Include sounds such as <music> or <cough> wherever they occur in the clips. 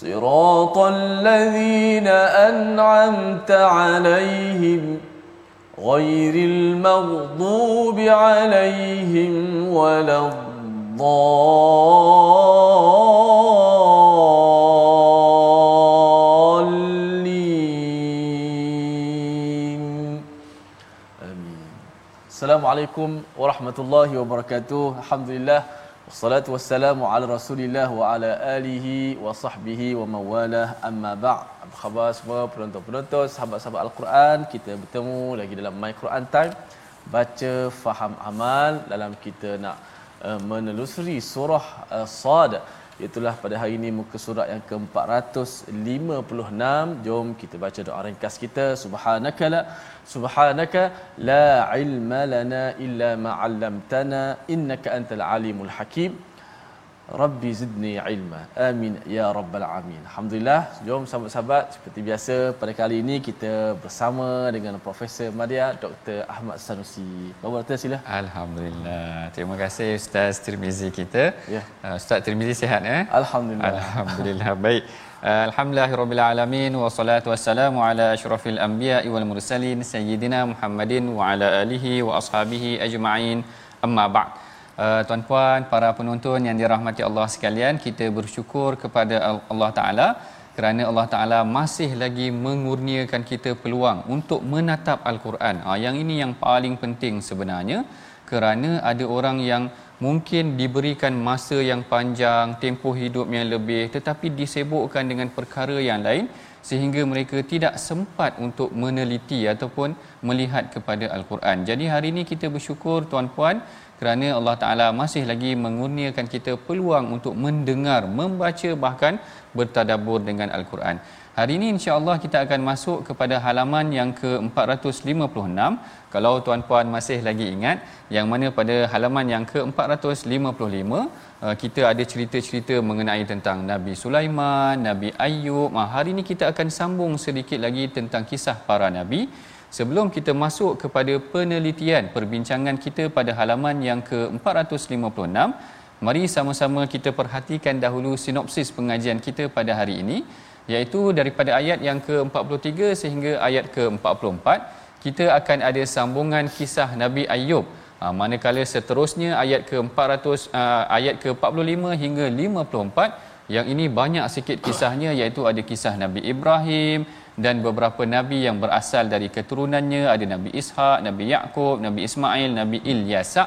صراط الذين أنعمت عليهم غير المغضوب عليهم ولا الضالين. آمين. السلام عليكم ورحمة الله وبركاته. الحمد لله. Wassalatu wassalamu ala rasulillah wa ala alihi wa sahbihi wa mawalah. Amma ba' Apa khabar semua penonton-penonton, sahabat-sahabat Al-Quran? Kita bertemu lagi dalam My Quran Time. Baca, faham, amal dalam kita nak uh, menelusuri surah eh, uh, Sadaq Itulah pada hari ini muka surat yang ke-456. Jom kita baca doa ringkas kita. Subhanaka la subhanaka la ilma lana illa ma 'allamtana innaka antal alimul hakim. Rabbi zidni ilma. Amin ya rabbal alamin. Alhamdulillah. Jom sahabat-sahabat seperti biasa pada kali ini kita bersama dengan Profesor Madia Dr. Ahmad Sanusi. Bapak Doktor sila. Alhamdulillah. Terima kasih Ustaz Tirmizi kita. Ya. Uh, Ustaz Tirmizi sihat eh? Alhamdulillah. Alhamdulillah. Baik. Uh, Alhamdulillahirabbil alamin wassalatu wassalamu ala asyrafil anbiya'i wal mursalin sayyidina Muhammadin wa ala alihi wa ashabihi ajma'in. Amma ba'd. Uh, tuan-puan, para penonton yang dirahmati Allah sekalian, kita bersyukur kepada Allah Taala kerana Allah Taala masih lagi mengurniakan kita peluang untuk menatap Al-Quran. Ah yang ini yang paling penting sebenarnya kerana ada orang yang mungkin diberikan masa yang panjang, tempoh hidup yang lebih tetapi disibukkan dengan perkara yang lain sehingga mereka tidak sempat untuk meneliti ataupun melihat kepada Al-Quran. Jadi hari ini kita bersyukur tuan-puan kerana Allah Taala masih lagi mengurniakan kita peluang untuk mendengar, membaca bahkan bertadabbur dengan Al-Quran. Hari ini insya-Allah kita akan masuk kepada halaman yang ke-456. Kalau tuan-puan masih lagi ingat yang mana pada halaman yang ke-455 uh, kita ada cerita-cerita mengenai tentang Nabi Sulaiman, Nabi Ayub. Ha, hari ini kita akan sambung sedikit lagi tentang kisah para nabi. Sebelum kita masuk kepada penelitian perbincangan kita pada halaman yang ke-456, mari sama-sama kita perhatikan dahulu sinopsis pengajian kita pada hari ini iaitu daripada ayat yang ke-43 sehingga ayat ke-44 kita akan ada sambungan kisah Nabi Ayub ha, manakala seterusnya ayat ke-400 uh, ayat ke-45 hingga 54 yang ini banyak sikit kisahnya iaitu ada kisah Nabi Ibrahim dan beberapa nabi yang berasal dari keturunannya ada Nabi Ishak, Nabi Yakub, Nabi Ismail, Nabi Ilyasa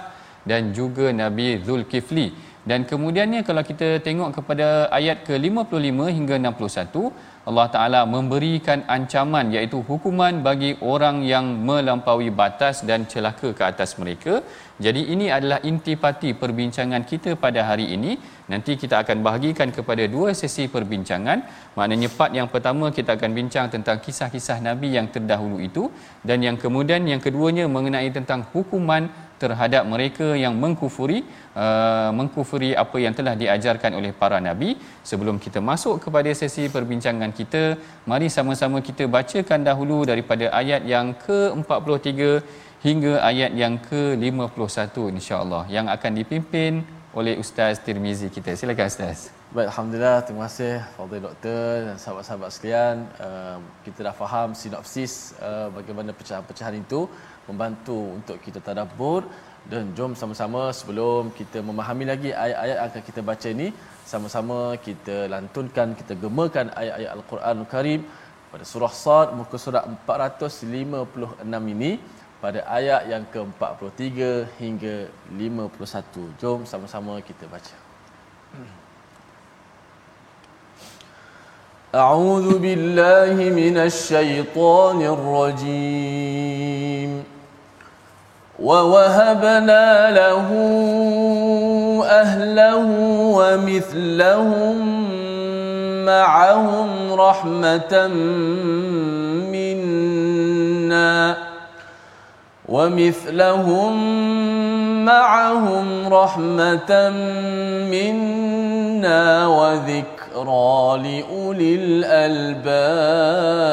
dan juga Nabi Zulkifli. Dan kemudiannya kalau kita tengok kepada ayat ke-55 hingga 61, Allah Taala memberikan ancaman iaitu hukuman bagi orang yang melampaui batas dan celaka ke atas mereka. Jadi ini adalah intipati perbincangan kita pada hari ini. Nanti kita akan bahagikan kepada dua sesi perbincangan. Maknanya part yang pertama kita akan bincang tentang kisah-kisah nabi yang terdahulu itu dan yang kemudian yang keduanya mengenai tentang hukuman terhadap mereka yang mengkufuri uh, mengkufuri apa yang telah diajarkan oleh para nabi sebelum kita masuk kepada sesi perbincangan kita mari sama-sama kita bacakan dahulu daripada ayat yang ke-43 hingga ayat yang ke-51 insya-Allah yang akan dipimpin oleh Ustaz Tirmizi kita. Silakan Ustaz. Baik, Alhamdulillah. Terima kasih Fadil Doktor dan sahabat-sahabat sekalian. Uh, kita dah faham sinopsis uh, bagaimana pecahan-pecahan itu membantu untuk kita tadabbur dan jom sama-sama sebelum kita memahami lagi ayat-ayat yang akan kita baca ini sama-sama kita lantunkan kita gemakan ayat-ayat Al-Quran Al Karim pada surah Sad muka surat 456 ini pada ayat yang ke-43 hingga 51. Jom sama-sama kita baca. أعوذ بالله من الشيطان الرجيم ووهبنا له أهله ومثلهم معهم رحمة منا ومثلهم معهم رحمة منا وذكرى لأولي الألباب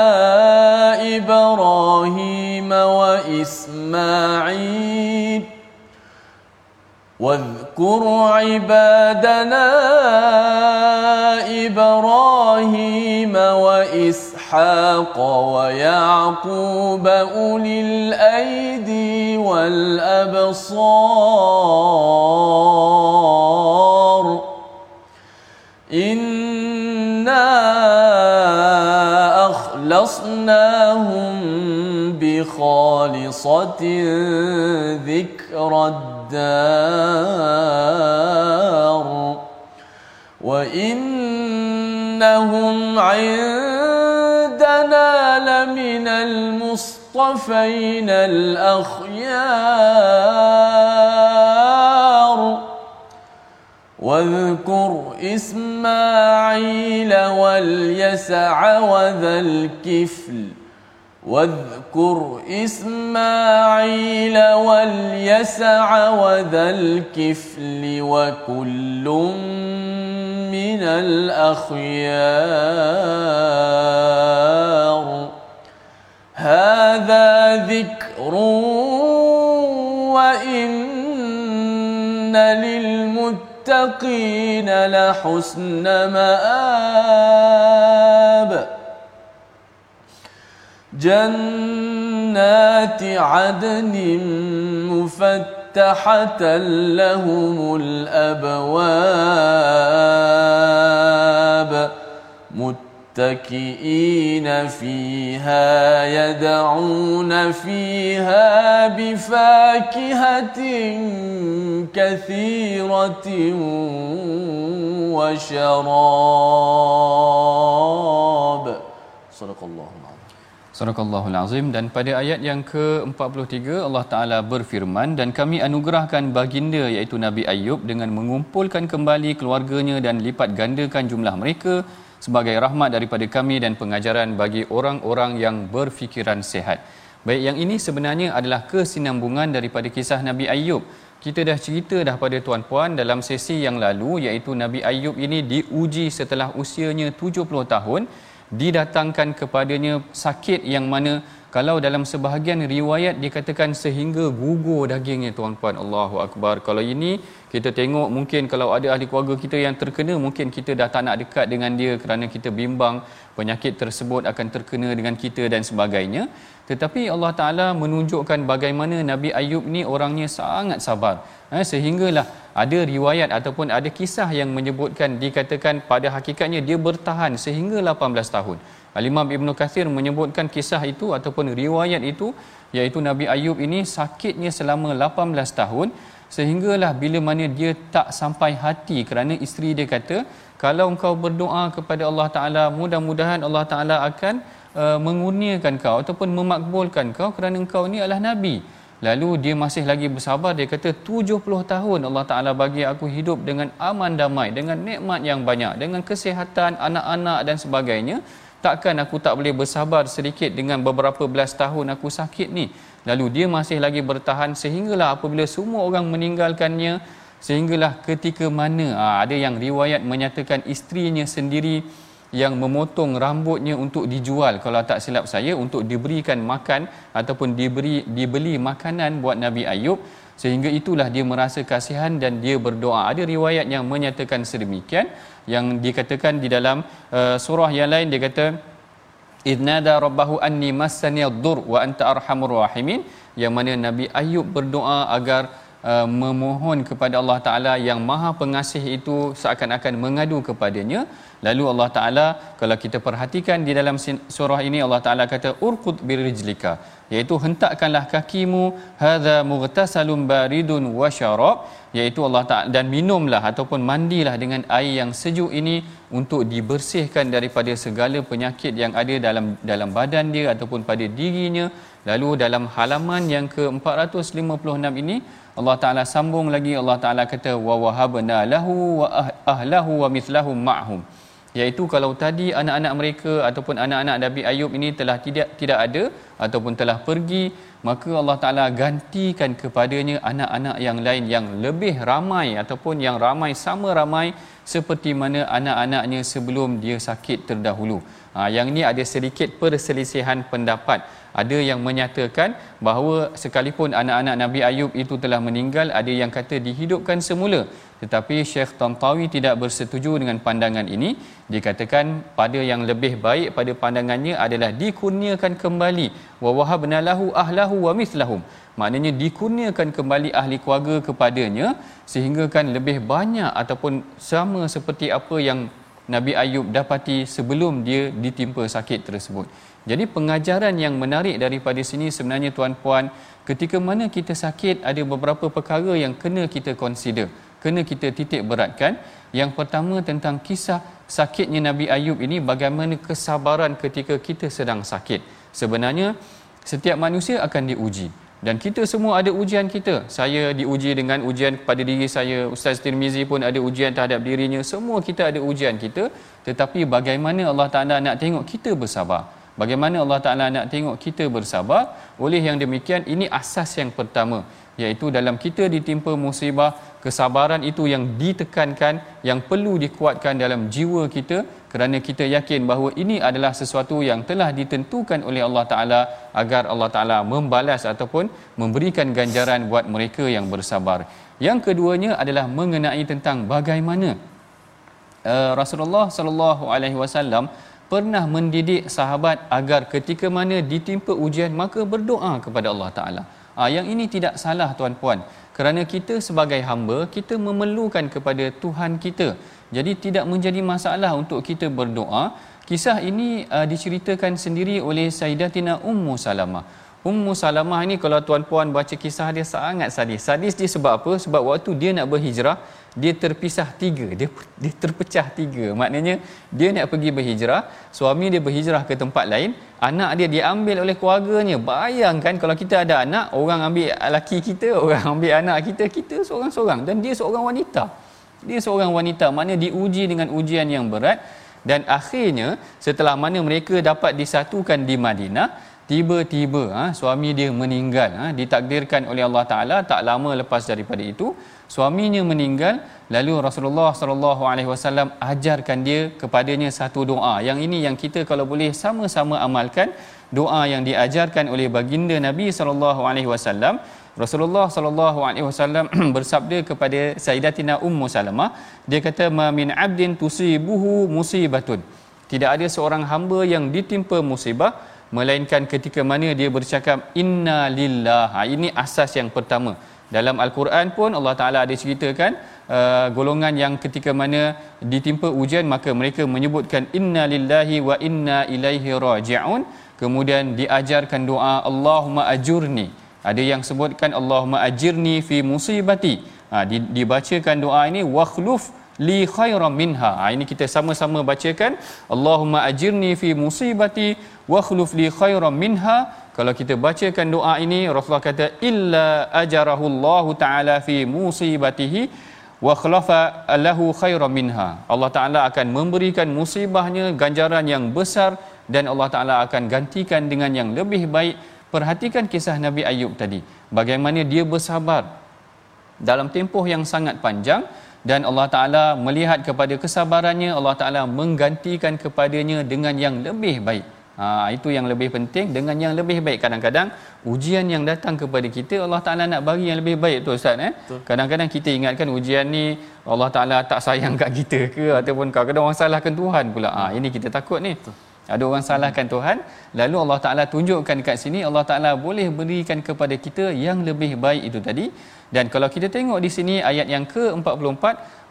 وإسماعيل واذكر عبادنا إبراهيم وإسحاق ويعقوب أولي الأيدي والأبصار. إنا أخلصناهم بخالصة ذكر الدار وإنهم عندنا لمن المصطفين الأخيار واذكر إسماعيل واليسع وذا الكفل واذكر إسماعيل واليسع وذا الكفل وكل من الأخيار. هذا ذكر وإن للمتقين لحسن مآب. جنات عدن مفتحة لهم الأبواب متكئين فيها يدعون فيها بفاكهة كثيرة وشراب. صدق الله Surah Azim dan pada ayat yang ke-43 Allah Taala berfirman dan kami anugerahkan baginda iaitu Nabi Ayub dengan mengumpulkan kembali keluarganya dan lipat gandakan jumlah mereka sebagai rahmat daripada kami dan pengajaran bagi orang-orang yang berfikiran sehat. Baik yang ini sebenarnya adalah kesinambungan daripada kisah Nabi Ayub. Kita dah cerita dah pada tuan-puan dalam sesi yang lalu iaitu Nabi Ayub ini diuji setelah usianya 70 tahun didatangkan kepadanya sakit yang mana kalau dalam sebahagian riwayat dikatakan sehingga gugur dagingnya tuan-puan. Allahu akbar. Kalau ini kita tengok mungkin kalau ada ahli keluarga kita yang terkena mungkin kita dah tak nak dekat dengan dia kerana kita bimbang penyakit tersebut akan terkena dengan kita dan sebagainya. Tetapi Allah Taala menunjukkan bagaimana Nabi Ayub ni orangnya sangat sabar. Eh, sehinggalah ada riwayat ataupun ada kisah yang menyebutkan dikatakan pada hakikatnya dia bertahan sehingga 18 tahun. Al-Imam Ibn Kathir menyebutkan kisah itu ataupun riwayat itu iaitu Nabi Ayub ini sakitnya selama 18 tahun sehinggalah bila mana dia tak sampai hati kerana isteri dia kata kalau engkau berdoa kepada Allah Taala mudah-mudahan Allah Taala akan uh, mengurniakan kau ataupun memakbulkan kau kerana engkau ni adalah nabi lalu dia masih lagi bersabar. Dia kata 70 tahun Allah Taala bagi aku hidup dengan aman damai dengan nikmat yang banyak dengan kesihatan anak-anak dan sebagainya. Takkan aku tak boleh bersabar sedikit dengan beberapa belas tahun aku sakit ni? Lalu dia masih lagi bertahan sehinggalah apabila semua orang meninggalkannya sehinggalah ketika mana? Ha, ada yang riwayat menyatakan isterinya sendiri yang memotong rambutnya untuk dijual. Kalau tak silap saya untuk diberikan makan ataupun diberi dibeli makanan buat Nabi Ayub sehingga itulah dia merasa kasihan dan dia berdoa. Ada riwayat yang menyatakan sedemikian yang dikatakan di dalam uh, surah yang lain dia kata idnada rabbahu anni massani ad-dur wa anta arhamur rahimin yang mana Nabi Ayub berdoa agar uh, memohon kepada Allah Taala yang Maha Pengasih itu seakan-akan mengadu kepadanya. Lalu Allah Taala kalau kita perhatikan di dalam surah ini Allah Taala kata urqud birijlika iaitu hentakkanlah kakimu hadza mughtasalun baridun wa syarab iaitu Allah Taala dan minumlah ataupun mandilah dengan air yang sejuk ini untuk dibersihkan daripada segala penyakit yang ada dalam dalam badan dia ataupun pada dirinya. Lalu dalam halaman yang ke-456 ini Allah Taala sambung lagi Allah Taala kata wa wahabna lahu wa ah-, ahlahu wa mithlahum ma'hum iaitu kalau tadi anak-anak mereka ataupun anak-anak Nabi Ayub ini telah tidak tidak ada ataupun telah pergi maka Allah Taala gantikan kepadanya anak-anak yang lain yang lebih ramai ataupun yang ramai sama ramai seperti mana anak-anaknya sebelum dia sakit terdahulu. Ha, yang ini ada sedikit perselisihan pendapat. Ada yang menyatakan bahawa sekalipun anak-anak Nabi Ayub itu telah meninggal, ada yang kata dihidupkan semula. Tetapi Syekh Tantawi tidak bersetuju dengan pandangan ini. Dikatakan pada yang lebih baik pada pandangannya adalah dikurniakan kembali wa wahabna lahu ahlahu wa mithlahum. Maknanya dikurniakan kembali ahli keluarga kepadanya sehingga kan lebih banyak ataupun sama seperti apa yang Nabi Ayub dapati sebelum dia ditimpa sakit tersebut. Jadi pengajaran yang menarik daripada sini sebenarnya tuan-puan, ketika mana kita sakit ada beberapa perkara yang kena kita consider, kena kita titik beratkan. Yang pertama tentang kisah sakitnya Nabi Ayub ini bagaimana kesabaran ketika kita sedang sakit. Sebenarnya setiap manusia akan diuji dan kita semua ada ujian kita. Saya diuji dengan ujian pada diri saya, Ustaz Tirmizi pun ada ujian terhadap dirinya. Semua kita ada ujian kita, tetapi bagaimana Allah Taala nak tengok kita bersabar? Bagaimana Allah Taala nak tengok kita bersabar? Oleh yang demikian ini asas yang pertama iaitu dalam kita ditimpa musibah kesabaran itu yang ditekankan yang perlu dikuatkan dalam jiwa kita kerana kita yakin bahawa ini adalah sesuatu yang telah ditentukan oleh Allah Taala agar Allah Taala membalas ataupun memberikan ganjaran buat mereka yang bersabar. Yang keduanya adalah mengenai tentang bagaimana uh, Rasulullah sallallahu alaihi wasallam pernah mendidik sahabat agar ketika mana ditimpa ujian maka berdoa kepada Allah Taala. Ah yang ini tidak salah tuan-puan kerana kita sebagai hamba kita memerlukan kepada Tuhan kita jadi tidak menjadi masalah untuk kita berdoa kisah ini uh, diceritakan sendiri oleh Sayyidatina Ummu Salamah Ummu Salamah ini kalau tuan-puan baca kisah dia sangat sadis. Sadis dia sebab apa? Sebab waktu dia nak berhijrah, dia terpisah tiga. Dia, dia terpecah tiga. Maknanya dia nak pergi berhijrah, suami dia berhijrah ke tempat lain, anak dia diambil oleh keluarganya. Bayangkan kalau kita ada anak, orang ambil laki kita, <laughs> orang ambil anak kita, kita seorang-seorang. Dan dia seorang wanita. Dia seorang wanita. Maknanya diuji dengan ujian yang berat. Dan akhirnya setelah mana mereka dapat disatukan di Madinah, tiba-tiba ha, suami dia meninggal ha, ditakdirkan oleh Allah Taala tak lama lepas daripada itu suaminya meninggal lalu Rasulullah sallallahu alaihi wasallam ajarkan dia kepadanya satu doa yang ini yang kita kalau boleh sama-sama amalkan doa yang diajarkan oleh baginda Nabi sallallahu alaihi wasallam Rasulullah sallallahu alaihi wasallam <clears throat> bersabda kepada Sayyidatina Ummu Salamah dia kata ma min abdin tusibuhu musibatun. Tidak ada seorang hamba yang ditimpa musibah melainkan ketika mana dia bercakap inna lillah. Ha, ini asas yang pertama. Dalam al-Quran pun Allah Taala ada ceritakan uh, golongan yang ketika mana ditimpa ujian maka mereka menyebutkan inna lillahi wa inna ilaihi rajiun. Kemudian diajarkan doa Allahumma ajurni ada yang sebutkan Allahumma ajirni fi musibati ha, dibacakan doa ini wakhluf li khairam minha. Ha, ini kita sama-sama bacakan. Allahumma ajirni fi musibati wa khuluf li khairam minha. Kalau kita bacakan doa ini, Rasulullah kata illa ajarahu Allah taala fi musibatihi wa khalafa lahu khairam minha. Allah Taala akan memberikan musibahnya ganjaran yang besar dan Allah Taala akan gantikan dengan yang lebih baik. Perhatikan kisah Nabi Ayub tadi. Bagaimana dia bersabar dalam tempoh yang sangat panjang dan Allah Taala melihat kepada kesabarannya Allah Taala menggantikan kepadanya dengan yang lebih baik Ha, itu yang lebih penting dengan yang lebih baik kadang-kadang ujian yang datang kepada kita Allah Taala nak bagi yang lebih baik tu ustaz eh. Kadang-kadang kita ingatkan ujian ni Allah Taala tak sayang kat kita ke ataupun kadang-kadang orang salahkan Tuhan pula. Ah ha, ini kita takut ni. Betul. Ada orang salahkan Tuhan, lalu Allah Taala tunjukkan kat sini Allah Taala boleh berikan kepada kita yang lebih baik itu tadi. Dan kalau kita tengok di sini ayat yang ke-44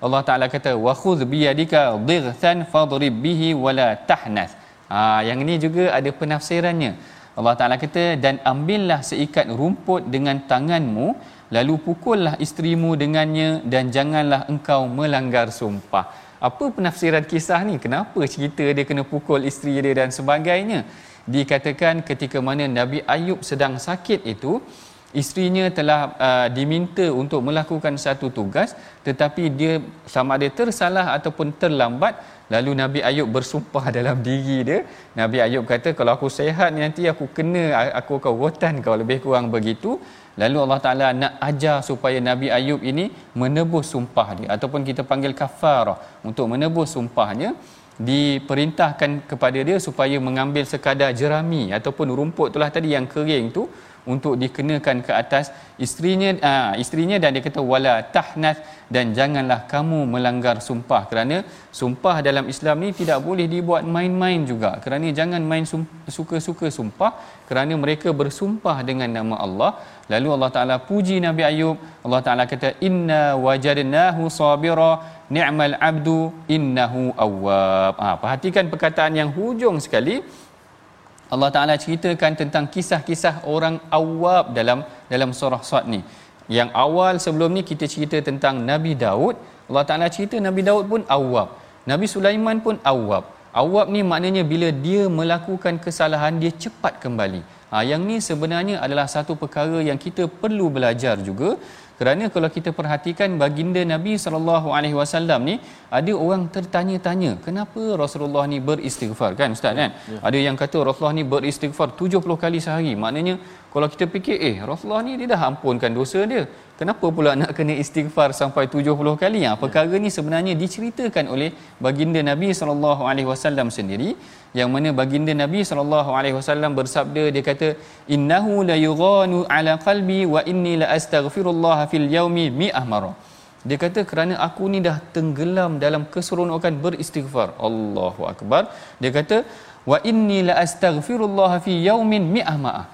Allah Taala kata wa khudh bi yadika dhighan fadrib bihi wala tahnath. Ha, yang ini juga ada penafsirannya. Allah Ta'ala kata, dan ambillah seikat rumput dengan tanganmu, lalu pukullah isterimu dengannya dan janganlah engkau melanggar sumpah. Apa penafsiran kisah ni? Kenapa cerita dia kena pukul isteri dia dan sebagainya? Dikatakan ketika mana Nabi Ayub sedang sakit itu, isterinya telah uh, diminta untuk melakukan satu tugas tetapi dia sama ada tersalah ataupun terlambat Lalu Nabi Ayub bersumpah <laughs> dalam diri dia. Nabi Ayub kata kalau aku sehat nanti aku kena aku akan rotan kau lebih kurang begitu. Lalu Allah Taala nak ajar supaya Nabi Ayub ini menebus sumpah dia ataupun kita panggil kafarah untuk menebus sumpahnya diperintahkan kepada dia supaya mengambil sekadar jerami ataupun rumput itulah tadi yang kering tu untuk dikenakan ke atas isterinya uh, isterinya dan dia kata wala tahnath dan janganlah kamu melanggar sumpah. Kerana sumpah dalam Islam ni tidak boleh dibuat main-main juga. Kerana jangan main suka-suka sumpah. Kerana mereka bersumpah dengan nama Allah. Lalu Allah Taala puji Nabi Ayub. Allah Taala kata inna wajadnahu sabira. Ni'mal abdu innahu awwab. Ha, perhatikan perkataan yang hujung sekali Allah Taala ceritakan tentang kisah-kisah orang awab dalam dalam surah Sad ni. Yang awal sebelum ni kita cerita tentang Nabi Daud, Allah Taala cerita Nabi Daud pun awab. Nabi Sulaiman pun awab. Awab ni maknanya bila dia melakukan kesalahan dia cepat kembali. Ha, yang ni sebenarnya adalah satu perkara yang kita perlu belajar juga kerana kalau kita perhatikan baginda Nabi sallallahu alaihi wasallam ni ada orang tertanya-tanya kenapa Rasulullah ni beristighfar? Kan ustaz kan? Ya. ada yang kata Rasulullah ni beristighfar 70 kali sehari. Maknanya kalau kita fikir eh Rasulullah ni dia dah ampunkan dosa dia kenapa pula nak kena istighfar sampai 70 kali? Ha, perkara ni sebenarnya diceritakan oleh baginda Nabi sallallahu alaihi wasallam sendiri yang mana baginda Nabi sallallahu alaihi wasallam bersabda dia kata innahu la yughanu ala qalbi wa inni la astaghfirullah fil yaumi mi'ah marah. Dia kata kerana aku ni dah tenggelam dalam keseronokan beristighfar. Allahu akbar. Dia kata wa inni la astaghfirullah fi yaumin mi'ah ma'ah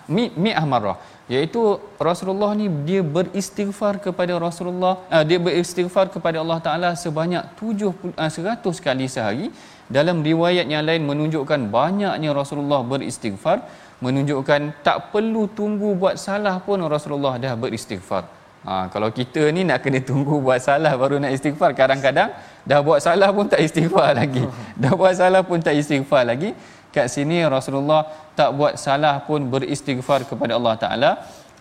mi'ah marah iaitu Rasulullah ni dia beristighfar kepada Rasulullah uh, dia beristighfar kepada Allah Taala sebanyak 70 uh, 100 kali sehari. Dalam riwayat yang lain menunjukkan banyaknya Rasulullah beristighfar menunjukkan tak perlu tunggu buat salah pun Rasulullah dah beristighfar. Ha, kalau kita ni nak kena tunggu buat salah baru nak istighfar kadang-kadang dah buat salah pun tak istighfar lagi. <laughs> Dah buat salah pun tak istighfar lagi kat sini Rasulullah tak buat salah pun beristighfar kepada Allah Ta'ala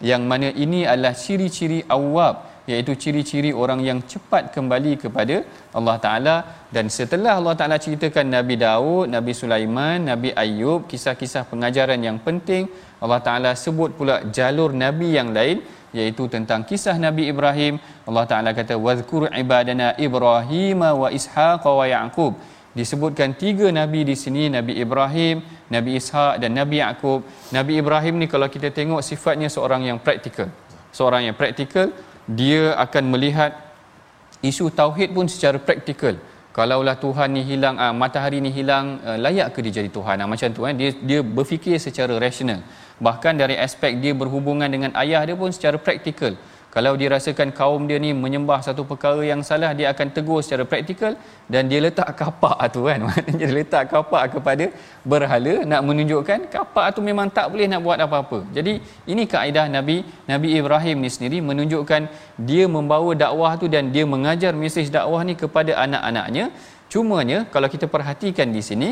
yang mana ini adalah ciri-ciri awab iaitu ciri-ciri orang yang cepat kembali kepada Allah Taala dan setelah Allah Taala ceritakan Nabi Daud, Nabi Sulaiman, Nabi Ayub, kisah-kisah pengajaran yang penting, Allah Taala sebut pula jalur nabi yang lain iaitu tentang kisah Nabi Ibrahim. Allah Taala kata wazkur ibadana Ibrahim wa Ishaq wa Yaqub. Disebutkan tiga nabi di sini, Nabi Ibrahim, Nabi Ishaq dan Nabi Yaqub. Nabi Ibrahim ni kalau kita tengok sifatnya seorang yang praktikal. Seorang yang praktikal dia akan melihat isu tauhid pun secara praktikal. Kalaulah Tuhan ni hilang uh, matahari ni hilang uh, layak ke dia jadi Tuhan? Uh, macam tu kan dia dia berfikir secara rasional. Bahkan dari aspek dia berhubungan dengan ayah dia pun secara praktikal kalau dia rasakan kaum dia ni menyembah satu perkara yang salah dia akan tegur secara praktikal dan dia letak kapak tu kan. <laughs> Dia letak kapak kepada berhala nak menunjukkan kapak tu memang tak boleh nak buat apa-apa. Jadi ini kaedah Nabi Nabi Ibrahim ni sendiri menunjukkan dia membawa dakwah tu dan dia mengajar mesej dakwah ni kepada anak-anaknya. Cumanya kalau kita perhatikan di sini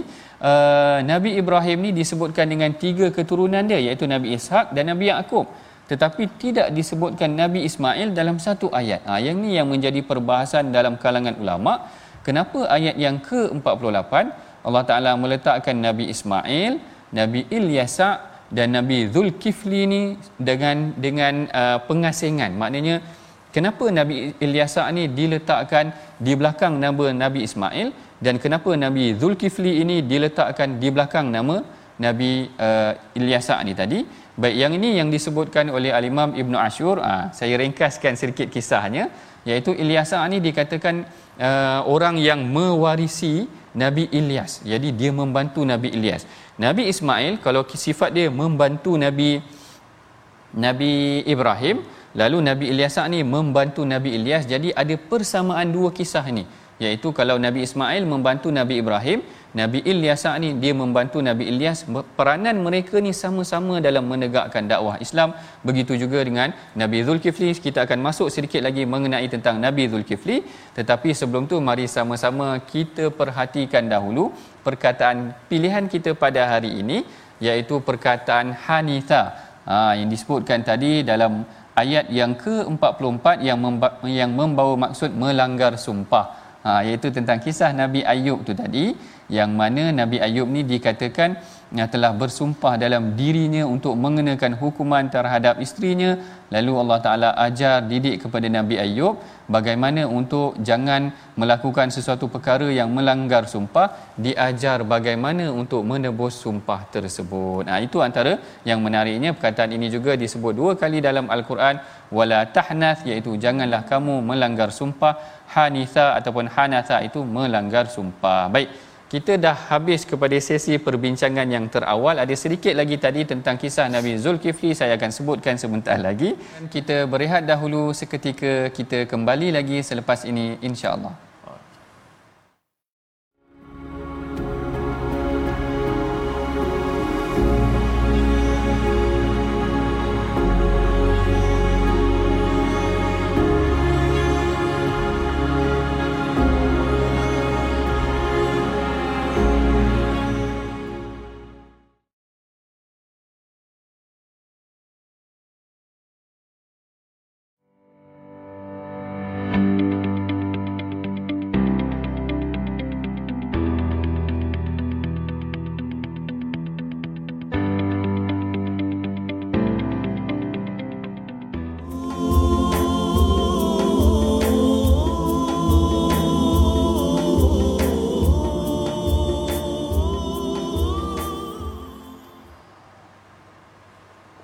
uh, Nabi Ibrahim ni disebutkan dengan tiga keturunan dia iaitu Nabi Ishak dan Nabi Yaakob tetapi tidak disebutkan Nabi Ismail dalam satu ayat. Ha, yang ni yang menjadi perbahasan dalam kalangan ulama. Kenapa ayat yang ke-48 Allah Taala meletakkan Nabi Ismail, Nabi Ilyasa dan Nabi Zulkifli ni dengan dengan uh, pengasingan. Maknanya kenapa Nabi Ilyasa ni diletakkan di belakang nama Nabi Ismail dan kenapa Nabi Zulkifli ini diletakkan di belakang nama Nabi uh, Ilyasa ni tadi baik yang ini yang disebutkan oleh Al-Imam Ibnu Ashur uh, saya ringkaskan sedikit kisahnya. Iaitu Ilyasa ni dikatakan uh, orang yang mewarisi Nabi Ilyas. Jadi dia membantu Nabi Ilyas. Nabi Ismail kalau sifat dia membantu Nabi Nabi Ibrahim lalu Nabi Ilyas ni membantu Nabi Ilyas. Jadi ada persamaan dua kisah ni iaitu kalau Nabi Ismail membantu Nabi Ibrahim Nabi Ilyas ni dia membantu Nabi Ilyas peranan mereka ni sama-sama dalam menegakkan dakwah Islam. Begitu juga dengan Nabi Zulkifli kita akan masuk sedikit lagi mengenai tentang Nabi Zulkifli. Tetapi sebelum tu mari sama-sama kita perhatikan dahulu perkataan pilihan kita pada hari ini iaitu perkataan Hanitha. Ha, yang disebutkan tadi dalam ayat yang ke-44 yang memba- yang membawa maksud melanggar sumpah ha, iaitu tentang kisah Nabi Ayub tu tadi yang mana Nabi Ayub ni dikatakan yang telah bersumpah dalam dirinya untuk mengenakan hukuman terhadap isterinya. Lalu Allah Taala ajar didik kepada Nabi Ayub bagaimana untuk jangan melakukan sesuatu perkara yang melanggar sumpah. Diajar bagaimana untuk menebus sumpah tersebut. Nah itu antara yang menariknya. Perkataan ini juga disebut dua kali dalam al-Quran wala tahnath iaitu janganlah kamu melanggar sumpah hanitha ataupun hanatha itu melanggar sumpah. Baik kita dah habis kepada sesi perbincangan yang terawal. Ada sedikit lagi tadi tentang kisah Nabi Zulkifli. Saya akan sebutkan sebentar lagi. Kita berehat dahulu seketika kita kembali lagi selepas ini insya-Allah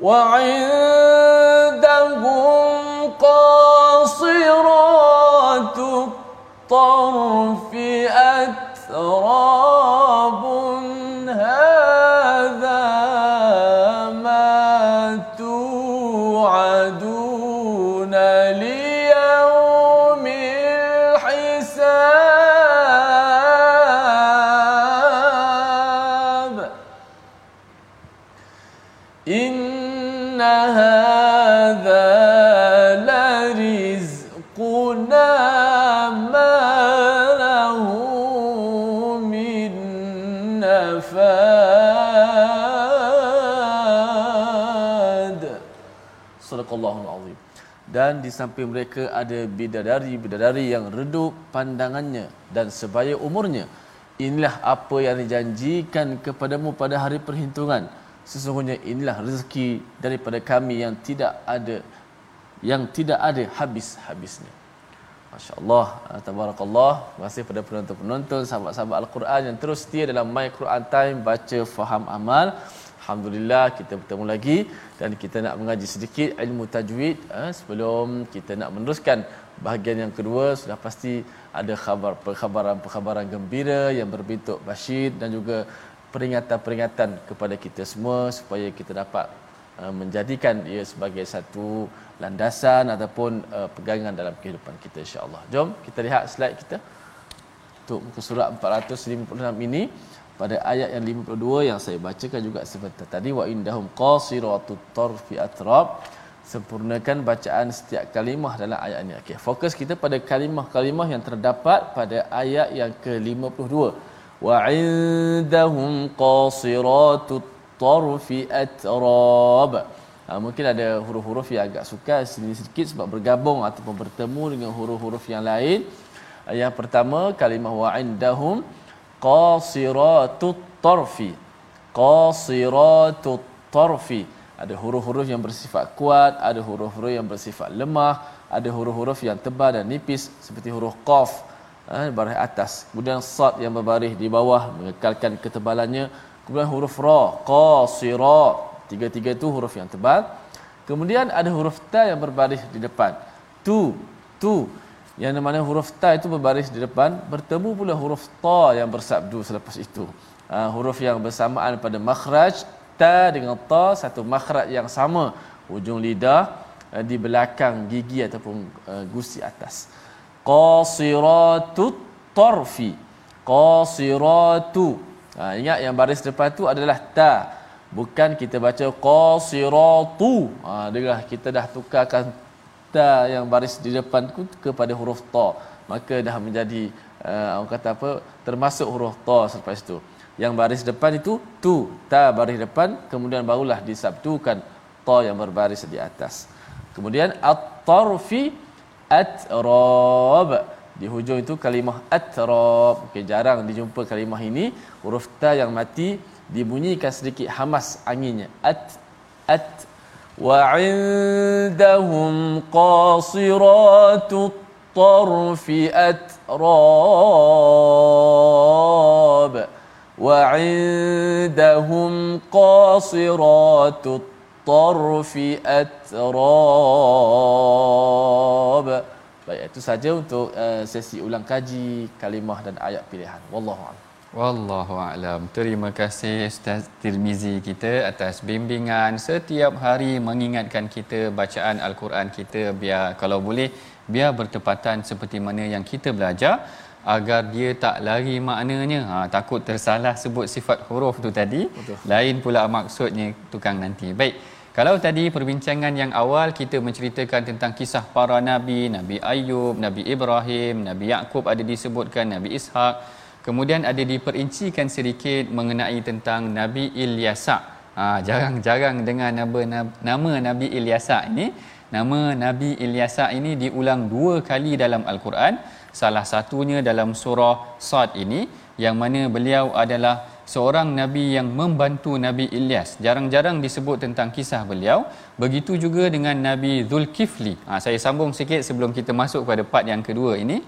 وعند dan di samping mereka ada bidadari-bidadari yang redup pandangannya dan sebaya umurnya inilah apa yang dijanjikan kepadamu pada hari perhitungan sesungguhnya inilah rezeki daripada kami yang tidak ada yang tidak ada habis-habisnya. Masya-Allah, ah, tabarakallah. Terima kasih kepada penonton-penonton, sahabat-sahabat Al-Quran yang terus setia dalam My Quran Time baca faham amal. Alhamdulillah kita bertemu lagi dan kita nak mengaji sedikit ilmu tajwid eh, sebelum kita nak meneruskan bahagian yang kedua sudah pasti ada khabar perkhabaran-perkhabaran gembira yang berbentuk basyir dan juga peringatan-peringatan kepada kita semua supaya kita dapat uh, menjadikan ia sebagai satu landasan ataupun uh, pegangan dalam kehidupan kita insya-Allah. Jom kita lihat slide kita. Untuk muka surat 456 ini pada ayat yang 52 yang saya bacakan juga sebentar tadi wa indahum qasiratut tarfi atrab sempurnakan bacaan setiap kalimah dalam ayat ini. Okey, fokus kita pada kalimah-kalimah yang terdapat pada ayat yang ke-52. Wa indahum qasiratut tarfi atrab. Ha, mungkin ada huruf-huruf yang agak sukar sini sedikit sebab bergabung ataupun bertemu dengan huruf-huruf yang lain. Yang pertama kalimah wa indahum qasiratut tarfi. Qasiratut tarfi. ada huruf-huruf yang bersifat kuat ada huruf-huruf yang bersifat lemah ada huruf-huruf yang tebal dan nipis seperti huruf qaf eh, baris atas. Kemudian sad yang berbaris di bawah mengekalkan ketebalannya. Kemudian huruf ra qasira tiga-tiga itu huruf yang tebal. Kemudian ada huruf ta yang berbaris di depan. Tu tu yang mana huruf ta itu berbaris di depan bertemu pula huruf ta yang bersabdu selepas itu. Uh, huruf yang bersamaan pada makhraj ta dengan ta satu makhraj yang sama. Hujung lidah uh, di belakang gigi ataupun uh, gusi atas. Qasiratut tarfi. Qasiratu. Ha, ingat yang baris depan tu adalah ta. Bukan kita baca qasiratu. Ha adalah kita dah tukarkan ta yang baris di depan kepada huruf ta. Maka dah menjadi uh, orang kata apa termasuk huruf ta selepas itu yang baris depan itu tu. Ta baris depan kemudian barulah disabtukan ta yang berbaris di atas. Kemudian at-tarfi atrab. Di hujung itu kalimah atrab. Okay, jarang dijumpa kalimah ini. Huruf ta yang mati dibunyikan sedikit hamas anginnya. At at wa indahum qasiratut tarfi atrab wa indahum qasiratut tarfi atrab baik itu saja untuk uh, sesi ulang kaji kalimah dan ayat pilihan. Wallahu a'lam Wallahu a'lam. Terima kasih Ustaz Tirmizi kita atas bimbingan setiap hari mengingatkan kita bacaan al-Quran kita biar kalau boleh biar bertepatan seperti mana yang kita belajar agar dia tak lari maknanya. Ha takut tersalah sebut sifat huruf tu tadi. Betul. Lain pula maksudnya tukang nanti. Baik. Kalau tadi perbincangan yang awal kita menceritakan tentang kisah para nabi, Nabi Ayub, Nabi Ibrahim, Nabi Yakub ada disebutkan, Nabi Ishak, kemudian ada diperincikan sedikit mengenai tentang Nabi Ilyasa. Ha, jarang-jarang dengar nama, nama Nabi Ilyasa ini. Nama Nabi Ilyasa ini diulang dua kali dalam Al-Quran. Salah satunya dalam surah Sad ini yang mana beliau adalah seorang nabi yang membantu Nabi Ilyas. Jarang-jarang disebut tentang kisah beliau. Begitu juga dengan Nabi Zulkifli. Ha, saya sambung sikit sebelum kita masuk pada part yang kedua ini.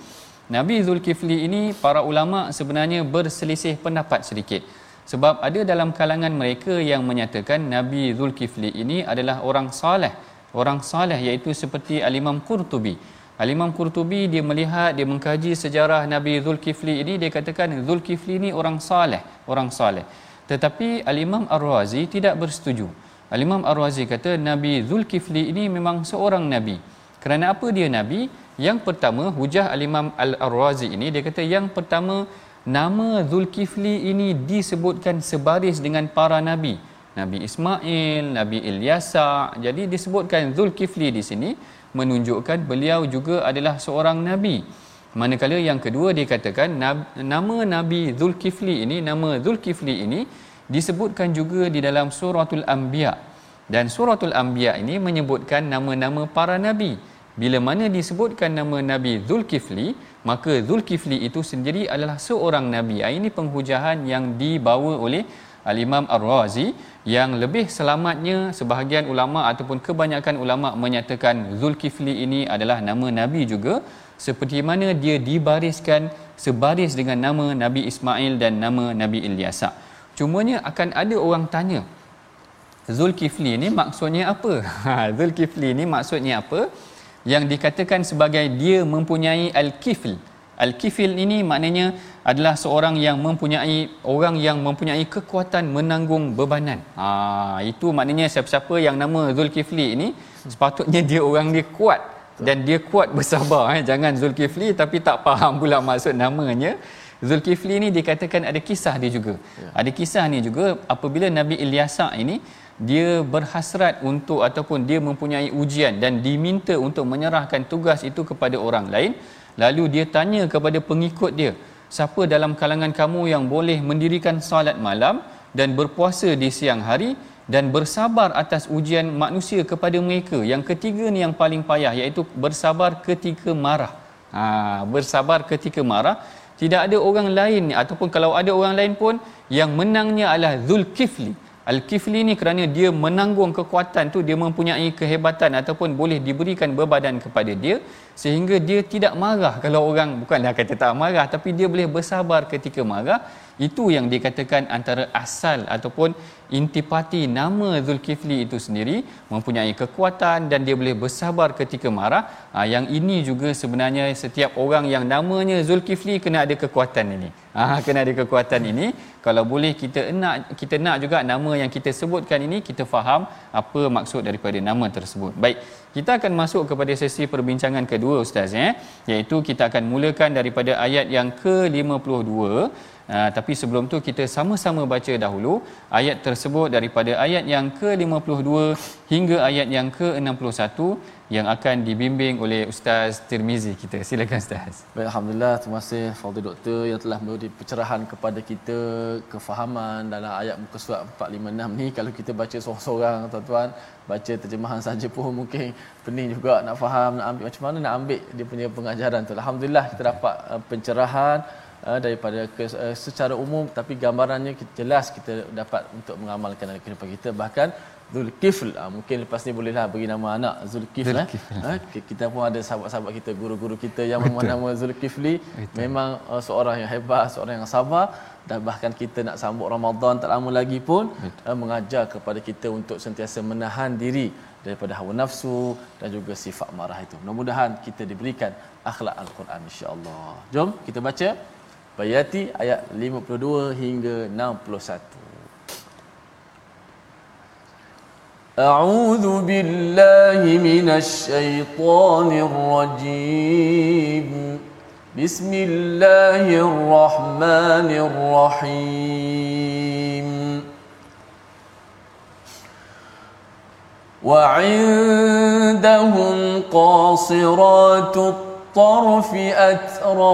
Nabi Zulkifli ini para ulama sebenarnya berselisih pendapat sedikit. Sebab ada dalam kalangan mereka yang menyatakan Nabi Zulkifli ini adalah orang saleh. Orang saleh iaitu seperti Al-Imam Qurtubi. Al-Imam Qurtubi dia melihat dia mengkaji sejarah Nabi Zulkifli ini dia katakan Zulkifli ini orang saleh, orang saleh. Tetapi Al-Imam Ar-Razi tidak bersetuju. Al-Imam Ar-Razi kata Nabi Zulkifli ini memang seorang nabi. Kerana apa dia nabi? Yang pertama hujah Al-Imam Al-Razi ini dia kata yang pertama nama Zulkifli ini disebutkan sebaris dengan para nabi. Nabi Ismail, Nabi Ilyasa. Jadi disebutkan Zulkifli di sini menunjukkan beliau juga adalah seorang nabi. Manakala yang kedua dikatakan nama Nabi Zulkifli ini nama Zulkifli ini disebutkan juga di dalam suratul Anbiya. Dan suratul Anbiya ini menyebutkan nama-nama para nabi. Bila mana disebutkan nama Nabi Zulkifli, maka Zulkifli itu sendiri adalah seorang nabi. Ah, ini penghujahan yang dibawa oleh Al-Imam Ar-Razi yang lebih selamatnya sebahagian ulama ataupun kebanyakan ulama menyatakan Zulkifli ini adalah nama nabi juga seperti mana dia dibariskan sebaris dengan nama Nabi Ismail dan nama Nabi Ilyasa. Cumanya akan ada orang tanya Zulkifli ini maksudnya apa? <laughs> Ha, Zulkifli ini maksudnya apa? Yang dikatakan sebagai dia mempunyai al-kifl. Al-kifil ini maknanya adalah seorang yang mempunyai orang yang mempunyai kekuatan menanggung bebanan. Ha, itu maknanya siapa-siapa yang nama Zulkifli ini sepatutnya dia orang dia kuat dan dia kuat bersabar eh. jangan Zulkifli tapi tak faham pula maksud namanya Zulkifli ini dikatakan ada kisah dia juga ya. ada kisah ni juga apabila Nabi Ilyasa ini dia berhasrat untuk ataupun dia mempunyai ujian dan diminta untuk menyerahkan tugas itu kepada orang lain lalu dia tanya kepada pengikut dia siapa dalam kalangan kamu yang boleh mendirikan salat malam dan berpuasa di siang hari dan bersabar atas ujian manusia kepada mereka. Yang ketiga ni yang paling payah iaitu bersabar ketika marah. Ha, bersabar ketika marah. Tidak ada orang lain ataupun kalau ada orang lain pun yang menangnya adalah Zulkifli. Al-Kifli ni kerana dia menanggung kekuatan tu dia mempunyai kehebatan ataupun boleh diberikan berbadan kepada dia sehingga dia tidak marah kalau orang bukanlah kata tak marah tapi dia boleh bersabar ketika marah. Itu yang dikatakan antara asal ataupun intipati nama Zulkifli itu sendiri mempunyai kekuatan dan dia boleh bersabar ketika marah. Ha, yang ini juga sebenarnya setiap orang yang namanya Zulkifli kena ada kekuatan ini. Ha, <laughs> kena ada kekuatan ini. Kalau boleh kita nak kita nak juga nama yang kita sebutkan ini kita faham apa maksud daripada nama tersebut. Baik kita akan masuk kepada sesi perbincangan kedua ustaz ya. Iaitu kita akan mulakan daripada ayat yang ke-52 Uh, tapi sebelum tu kita sama-sama baca dahulu ayat tersebut daripada ayat yang ke-52 hingga ayat yang ke-61 yang akan dibimbing oleh Ustaz Tirmizi kita. Silakan Ustaz. Baik, Alhamdulillah. Terima kasih Fadil Doktor yang telah memberi pencerahan kepada kita kefahaman dalam ayat muka surat 456 ni. Kalau kita baca seorang-seorang, tuan-tuan, baca terjemahan saja pun mungkin pening juga nak faham, nak ambil macam mana nak ambil dia punya pengajaran tu. Alhamdulillah kita dapat uh, pencerahan uh, daripada ke, uh, secara umum tapi gambarannya kita, jelas kita dapat untuk mengamalkan dalam kehidupan kita bahkan Zulkifl ha, mungkin lepas ni bolehlah bagi nama anak Zulkifl, eh. Zulkifl. Eh. Ha, kita pun ada sahabat-sahabat kita guru-guru kita yang memang nama Zulkifli Betul. memang uh, seorang yang hebat seorang yang sabar dan bahkan kita nak sambut Ramadan tak lama lagi pun uh, mengajar kepada kita untuk sentiasa menahan diri daripada hawa nafsu dan juga sifat marah itu mudah-mudahan kita diberikan akhlak al-Quran insya-Allah jom kita baca Bayati ayat 52 hingga 61 أعوذ بالله من الشيطان الرجيم بسم الله الرحمن الرحيم وعندهم قاصرات الطرف أتراب.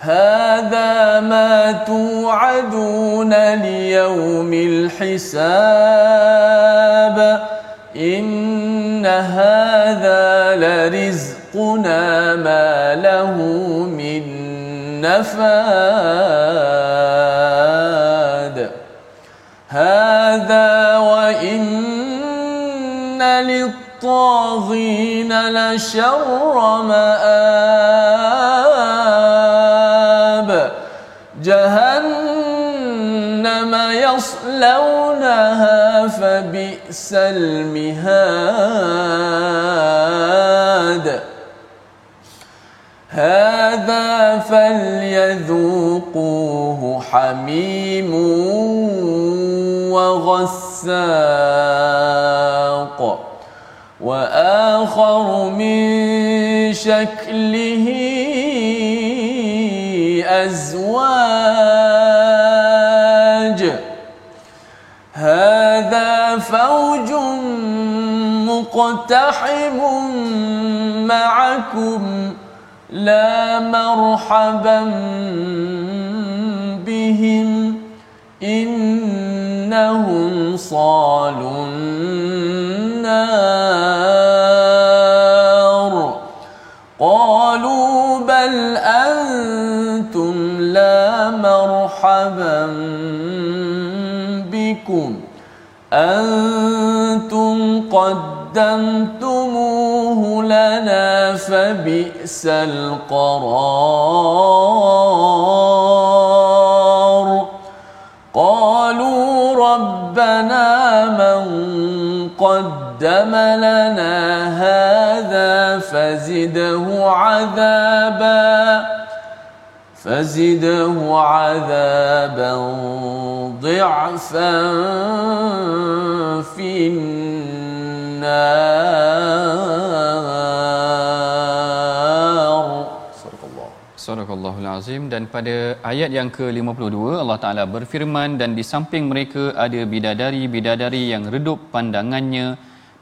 هذا ما توعدون ليوم الحساب. إن هذا لرزقنا ما له من نفاد للطاغين لشر مآب. جهنم يصلونها فبئس المهاد. هذا فليذوقوه حميم وغساق. وآخر من شكله أزواج. هذا فوج مقتحم معكم لا مرحبا بهم إنهم صالوا النار. قالوا بل أنتم لا مرحبا بكم. أنتم قدمتموه لنا فبئس القرار. لنا هذا فزده عذابا فزده عذابا ضعفا في النار صدق الله Sadaqallahul Azim dan pada ayat yang ke-52 Allah Taala berfirman dan di samping mereka ada bidadari-bidadari yang redup pandangannya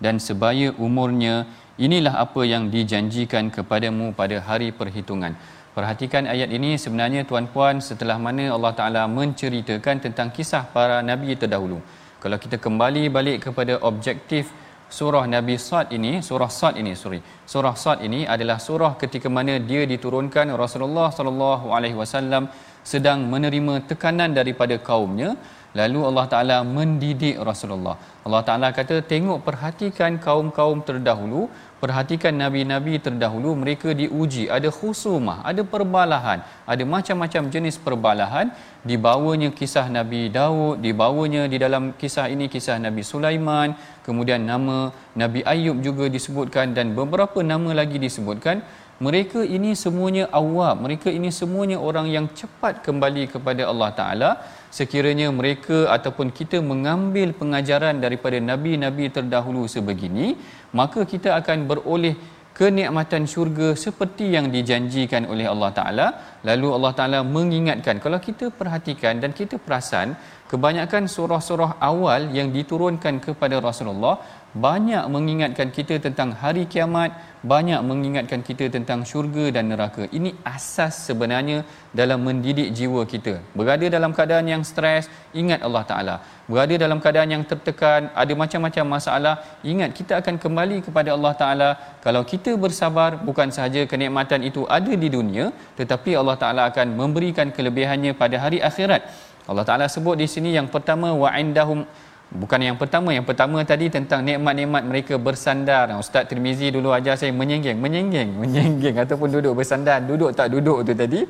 dan sebaya umurnya inilah apa yang dijanjikan kepadamu pada hari perhitungan. Perhatikan ayat ini sebenarnya tuan-puan setelah mana Allah Taala menceritakan tentang kisah para nabi terdahulu. Kalau kita kembali balik kepada objektif surah Nabi Sad ini, surah Sad ini, sorry. Surah Sad ini adalah surah ketika mana dia diturunkan Rasulullah sallallahu alaihi wasallam sedang menerima tekanan daripada kaumnya lalu Allah Taala mendidik Rasulullah. Allah Taala kata tengok perhatikan kaum-kaum terdahulu perhatikan nabi-nabi terdahulu mereka diuji. Ada khusumah ada perbalahan ada macam-macam jenis perbalahan. Dibawanya kisah Nabi Daud dibawanya di dalam kisah ini kisah Nabi Sulaiman kemudian nama Nabi Ayub juga disebutkan dan beberapa nama lagi disebutkan mereka ini semuanya awam. Mereka ini semuanya orang yang cepat kembali kepada Allah Taala. Sekiranya mereka ataupun kita mengambil pengajaran daripada nabi-nabi terdahulu sebegini maka kita akan beroleh kenikmatan syurga seperti yang dijanjikan oleh Allah Taala. Lalu Allah Taala mengingatkan kalau kita perhatikan dan kita perasan kebanyakan surah-surah awal yang diturunkan kepada Rasulullah banyak mengingatkan kita tentang hari kiamat banyak mengingatkan kita tentang syurga dan neraka. Ini asas sebenarnya dalam mendidik jiwa kita. Berada dalam keadaan yang stres ingat Allah Taala. Berada dalam keadaan yang tertekan ada macam-macam masalah ingat kita akan kembali kepada Allah Taala. Kalau kita bersabar bukan sahaja kenikmatan itu ada di dunia tetapi Allah Taala akan memberikan kelebihannya pada hari akhirat. Allah Taala sebut di sini yang pertama wa indahum bukan yang pertama. Yang pertama tadi tentang nikmat-nikmat mereka bersandar. Ustaz Tirmizi dulu ajar saya menyenggeng menyenggeng <laughs> menyenggeng ataupun duduk bersandar. Duduk tak duduk tu tadi.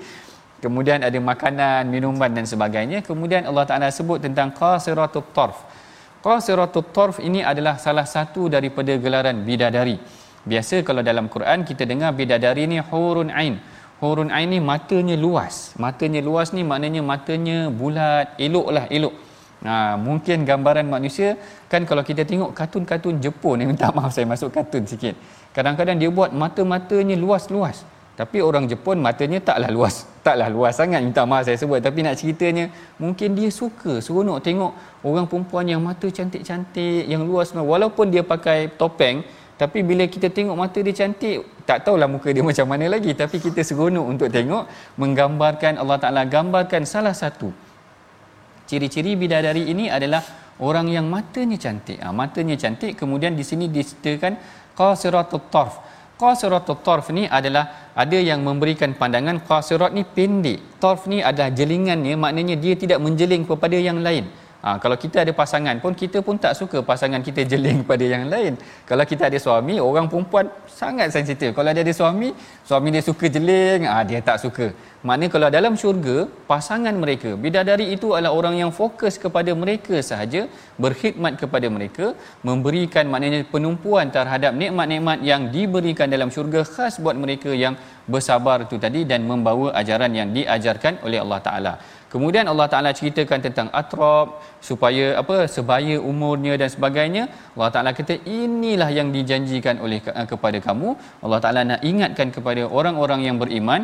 Kemudian ada makanan minuman dan sebagainya. Kemudian Allah Taala sebut tentang qasiratut tarf qasiratut tarf ini adalah salah satu daripada gelaran bidadari. Biasa kalau dalam Quran kita dengar bidadari ni hurun ain. Hurun ain ni matanya luas. Matanya luas ni maknanya matanya bulat eloklah elok Ha, mungkin gambaran manusia kan kalau kita tengok kartun-kartun Jepun ni <laughs> minta maaf saya masuk kartun sikit. Kadang-kadang dia buat mata-matanya luas-luas. Tapi orang Jepun matanya taklah luas. <laughs> Taklah luas sangat minta maaf saya sebut. Tapi nak ceritanya mungkin dia suka seronok tengok orang perempuan yang mata cantik-cantik, yang luas. Walaupun dia pakai topeng, tapi bila kita tengok mata dia cantik, tak tahulah muka dia <laughs> macam mana lagi. Tapi kita seronok untuk tengok menggambarkan Allah Ta'ala gambarkan salah satu ciri-ciri bidadari ini adalah orang yang matanya cantik. Ha, matanya cantik kemudian di sini disediakan qasiratut tarf. Qasiratut tarf ni adalah ada yang memberikan pandangan qasirat ni pendek. Tarf ni adalah jelingannya maknanya dia tidak menjeling kepada yang lain. Ha, kalau kita ada pasangan pun kita pun tak suka pasangan kita jeling pada yang lain. Kalau kita ada suami, orang perempuan sangat sensitif. Kalau dia ada suami, suami dia suka jeling, ha, dia tak suka. Maknanya kalau dalam syurga, pasangan mereka, bidadari itu adalah orang yang fokus kepada mereka sahaja, berkhidmat kepada mereka, memberikan maknanya penumpuan terhadap nikmat-nikmat yang diberikan dalam syurga khas buat mereka yang bersabar itu tadi dan membawa ajaran yang diajarkan oleh Allah Taala. Kemudian Allah Taala ceritakan tentang atrab supaya apa sebaya umurnya dan sebagainya. Allah Taala kata inilah yang dijanjikan oleh kepada kamu. Allah Taala nak ingatkan kepada orang-orang yang beriman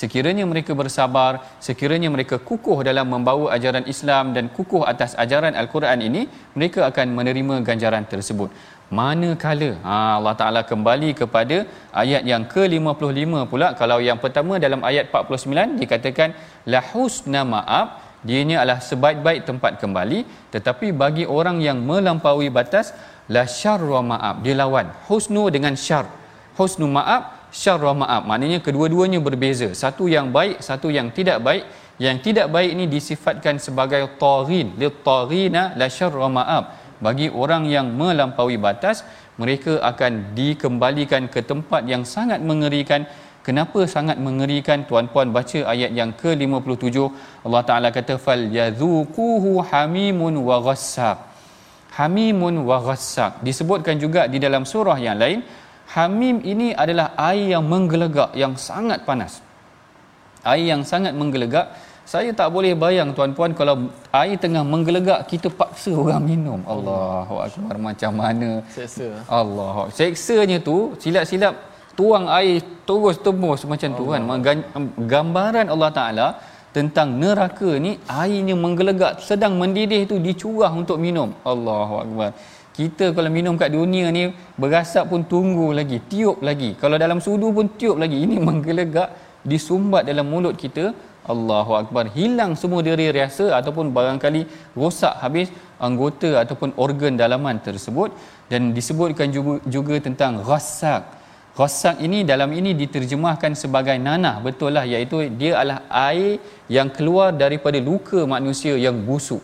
sekiranya mereka bersabar, sekiranya mereka kukuh dalam membawa ajaran Islam dan kukuh atas ajaran Al-Quran ini, mereka akan menerima ganjaran tersebut manakala? Ha, Allah Taala kembali kepada ayat yang ke-55 pula. Kalau yang pertama dalam ayat 49 dikatakan la husna ma'ab. Dianya adalah sebaik-baik tempat kembali. Tetapi bagi orang yang melampaui batas la syarra ma'ab. Dia lawan. Husnu dengan syar. Husnu ma'ab syarra ma'ab. Maknanya kedua-duanya berbeza. Satu yang baik satu yang tidak baik. Yang tidak baik ini disifatkan sebagai taghin. Li taghina la syarra ma'ab bagi orang yang melampaui batas mereka akan dikembalikan ke tempat yang sangat mengerikan. Kenapa sangat mengerikan? Tuan-puan baca ayat yang ke-57 Allah Taala kata fal yazuquhu hamimun wa ghassaq. Hamimun wa ghassaq. Disebutkan juga di dalam surah yang lain hamim ini adalah air yang menggelegak yang sangat panas. Air yang sangat menggelegak saya tak boleh bayang tuan-puan kalau air tengah menggelegak kita paksa orang minum. Allahu akbar macam mana? Seksa. Allah. Seksanya tu silap-silap tuang air terus tembus macam tu kan. Gambaran Allah Taala tentang neraka ni airnya menggelegak sedang mendidih tu dicurah untuk minum. Allahu akbar. Kita kalau minum kat dunia ni berasap pun tunggu lagi, tiup lagi. Kalau dalam sudu pun tiup lagi. Ini menggelegak disumbat dalam mulut kita Allahu Akbar. Hilang semua diri rasa ataupun barangkali rosak habis anggota ataupun organ dalaman tersebut. Dan disebutkan juga, juga tentang ghasak. Ghasak ini dalam ini diterjemahkan sebagai nanah betul lah. Iaitu dia adalah air yang keluar daripada luka manusia yang busuk.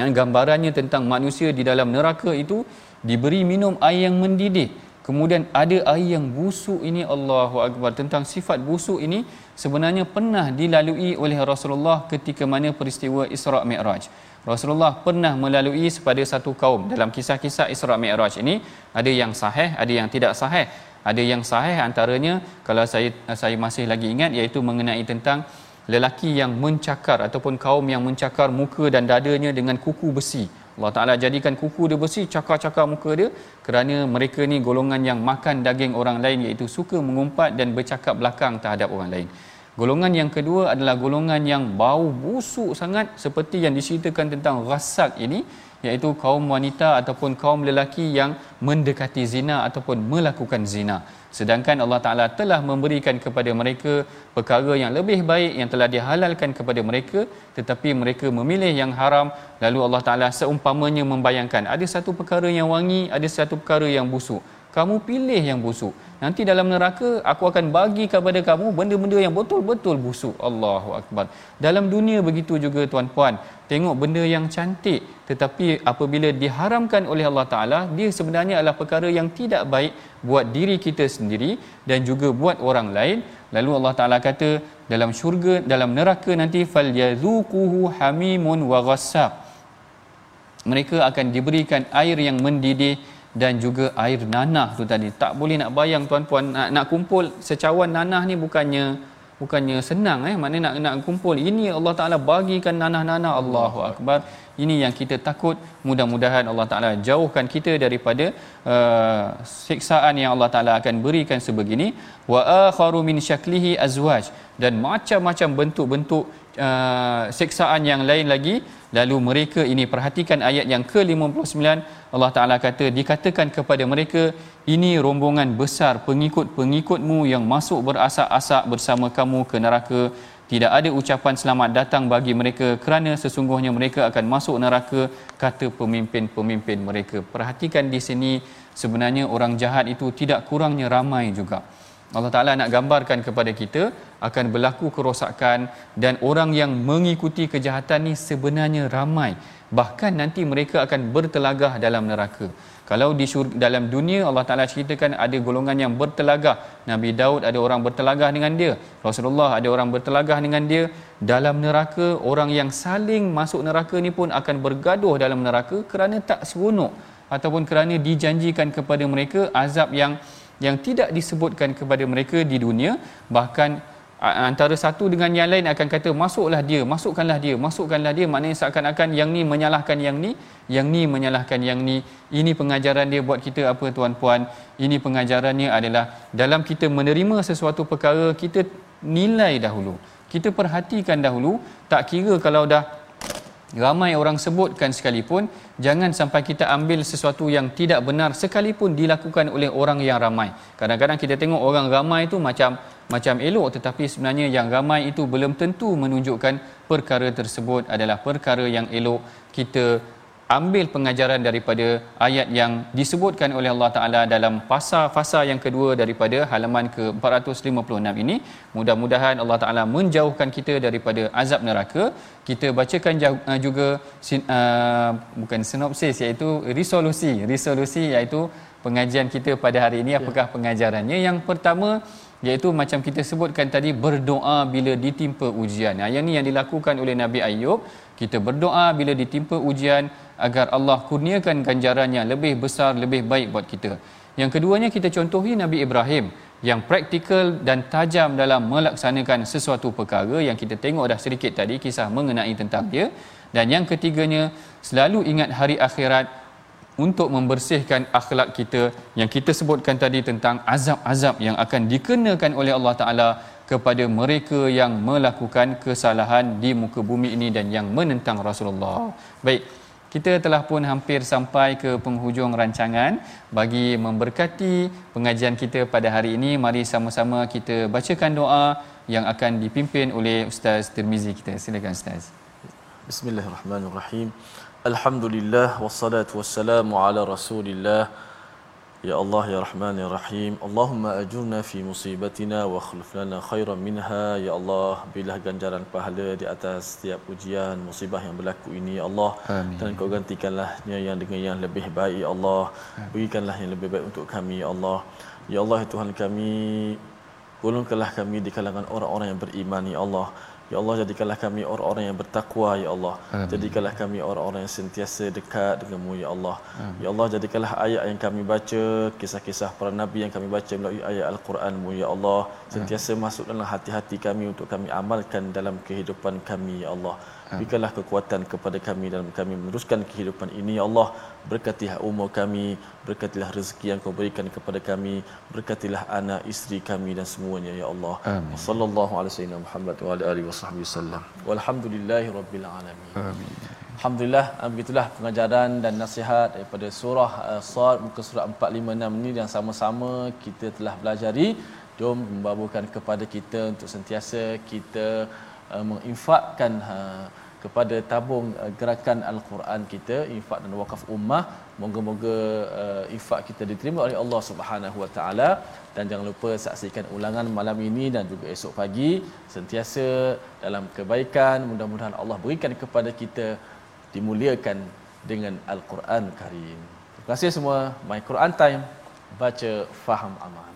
Yang gambarannya tentang manusia di dalam neraka itu diberi minum air yang mendidih kemudian ada air yang busuk ini Allahu akbar. Tentang sifat busuk ini sebenarnya pernah dilalui oleh Rasulullah ketika mana peristiwa Isra Mi'raj. Rasulullah pernah melalui kepada satu kaum. Dalam kisah-kisah Isra Mi'raj ini ada yang sahih ada yang tidak sahih. Ada yang sahih antaranya kalau saya saya masih lagi ingat iaitu mengenai tentang lelaki yang mencakar ataupun kaum yang mencakar muka dan dadanya dengan kuku besi. Allah Taala jadikan kuku dia besi cakar-cakar muka dia kerana mereka ni golongan yang makan daging orang lain iaitu suka mengumpat dan bercakap belakang terhadap orang lain. Golongan yang kedua adalah golongan yang bau busuk sangat seperti yang diceritakan tentang rasak ini iaitu kaum wanita ataupun kaum lelaki yang mendekati zina ataupun melakukan zina. Sedangkan Allah Taala telah memberikan kepada mereka perkara yang lebih baik yang telah dihalalkan kepada mereka tetapi mereka memilih yang haram. Lalu Allah Taala seumpamanya membayangkan ada satu perkara yang wangi ada satu perkara yang busuk kamu pilih yang busuk. Nanti dalam neraka aku akan bagi kepada kamu benda-benda yang betul-betul busuk. Allahu akbar. Dalam dunia begitu juga tuan-puan. Tengok benda yang cantik. Tetapi apabila diharamkan oleh Allah taala dia sebenarnya adalah perkara yang tidak baik buat diri kita sendiri dan juga buat orang lain. Lalu Allah taala kata dalam syurga dalam neraka nanti fal yazuquhu hamimun wa ghassaq. Mereka akan diberikan air yang mendidih dan juga air nanah tu tadi. Tak boleh nak bayang tuan-puan. Nak, nak kumpul secawan nanah ni bukannya bukannya senang eh? Mana nak nak kumpul. Ini Allah Taala bagikan nanah-nanah. Allahu akbar. Ini yang kita takut. Mudah-mudahan Allah Taala jauhkan kita daripada uh, siksaan yang Allah Taala akan berikan sebegini. Wa akharu min syaklihi azwaj. Dan macam-macam bentuk-bentuk uh, siksaan yang lain lagi. Lalu mereka ini perhatikan ayat yang ke-59 Allah Taala kata dikatakan kepada mereka ini rombongan besar pengikut-pengikutmu yang masuk berasak-asak bersama kamu ke neraka. Tidak ada ucapan selamat datang bagi mereka kerana sesungguhnya mereka akan masuk neraka kata pemimpin-pemimpin mereka. Perhatikan di sini sebenarnya orang jahat itu tidak kurangnya ramai juga Allah Taala nak gambarkan kepada kita akan berlaku kerosakan dan orang yang mengikuti kejahatan ni sebenarnya ramai. Bahkan nanti mereka akan bertelagah dalam neraka. Kalau di syurga, dalam dunia Allah Taala ceritakan ada golongan yang bertelagah. Nabi Daud ada orang bertelagah dengan dia. Rasulullah ada orang bertelagah dengan dia. Dalam neraka orang yang saling masuk neraka ni pun akan bergaduh dalam neraka kerana tak seronok ataupun kerana dijanjikan kepada mereka azab yang yang tidak disebutkan kepada mereka di dunia bahkan antara satu dengan yang lain akan kata masuklah dia masukkanlah dia masukkanlah dia. Maknanya seakan-akan yang ni menyalahkan yang ni yang ni menyalahkan yang ni. Ini pengajaran dia buat kita apa tuan-puan? Ini pengajarannya adalah dalam kita menerima sesuatu perkara kita nilai dahulu. Kita perhatikan dahulu tak kira kalau dah ramai orang sebutkan sekalipun jangan sampai kita ambil sesuatu yang tidak benar sekalipun dilakukan oleh orang yang ramai. Kadang-kadang kita tengok orang ramai itu macam macam elok tetapi sebenarnya yang ramai itu belum tentu menunjukkan perkara tersebut adalah perkara yang elok. Kita ambil pengajaran daripada ayat yang disebutkan oleh Allah Taala dalam pasal-pasal yang kedua daripada halaman ke-456 ini. Mudah-mudahan Allah Taala menjauhkan kita daripada azab neraka kita bacakan uh, juga uh, bukan sinopsis iaitu resolusi. Resolusi iaitu pengajian kita pada hari ini. Apakah pengajarannya? Yang pertama iaitu macam kita sebutkan tadi berdoa bila ditimpa ujian. Nah, yang ni yang dilakukan oleh Nabi Ayub, kita berdoa bila ditimpa ujian agar Allah kurniakan ganjaran yang lebih besar, lebih baik buat kita. Yang keduanya kita contohi Nabi Ibrahim yang praktikal dan tajam dalam melaksanakan sesuatu perkara yang kita tengok dah sedikit tadi kisah mengenai tentang dia dan yang ketiganya selalu ingat hari akhirat untuk membersihkan akhlak kita yang kita sebutkan tadi tentang azab-azab yang akan dikenakan oleh Allah Taala kepada mereka yang melakukan kesalahan di muka bumi ini dan yang menentang Rasulullah. Baik, kita telah pun hampir sampai ke penghujung rancangan bagi memberkati pengajian kita pada hari ini mari sama-sama kita bacakan doa yang akan dipimpin oleh Ustaz Tirmizi kita. Silakan Ustaz. Bismillahirrahmanirrahim. Alhamdulillah wassalatu wassalamu ala Rasulillah Ya Allah ya Rahman ya Rahim. Allahumma ajurna fi musibatina wa khuluf lana khairan minha. Ya Allah Bilah ganjaran pahala di atas setiap ujian musibah yang berlaku ini Ya Allah. Amin. Dan kau gantikanlah yang dengan yang lebih baik Ya Allah. Berikanlah yang lebih baik untuk kami Ya Allah. Ya Allah ya Tuhan kami Golongkanlah kami di kalangan orang-orang yang beriman Ya Allah Ya Allah jadikanlah kami orang-orang yang bertakwa ya Allah. Amin. Jadikanlah kami orang-orang yang sentiasa dekat denganmu ya Allah. Ya Allah jadikanlah ayat yang kami baca, kisah-kisah para nabi yang kami baca melalui ayat Al-Quranmu ya Allah sentiasa masuk dalam hati-hati kami untuk kami amalkan dalam kehidupan kami ya Allah. Berikanlah kekuatan kepada kami dalam kami meneruskan kehidupan ini ya Allah. Berkatilah umur kami, berkatilah rezeki yang kau berikan kepada kami, berkatilah anak, isteri kami dan semuanya ya Allah. Amin. Sallallahu alaihi wasallam Muhammad wa ala alihi wasahbihi wasallam. Walhamdulillahi rabbil alamin. Amin. Alhamdulillah ah, begitulah pengajaran dan nasihat daripada surah uh, Sad muka surat 456 ini yang sama-sama kita telah belajari jom membawakan kepada kita untuk sentiasa kita uh, menginfakkan uh, kepada tabung uh, gerakan al-Quran kita infak dan wakaf ummah moga-moga uh, infak kita diterima oleh Allah Subhanahu wa taala dan jangan lupa saksikan ulangan malam ini dan juga esok pagi sentiasa dalam kebaikan mudah-mudahan Allah berikan kepada kita dimuliakan dengan Al-Quran Karim. Terima kasih semua. My Quran Time. Baca, faham, amal.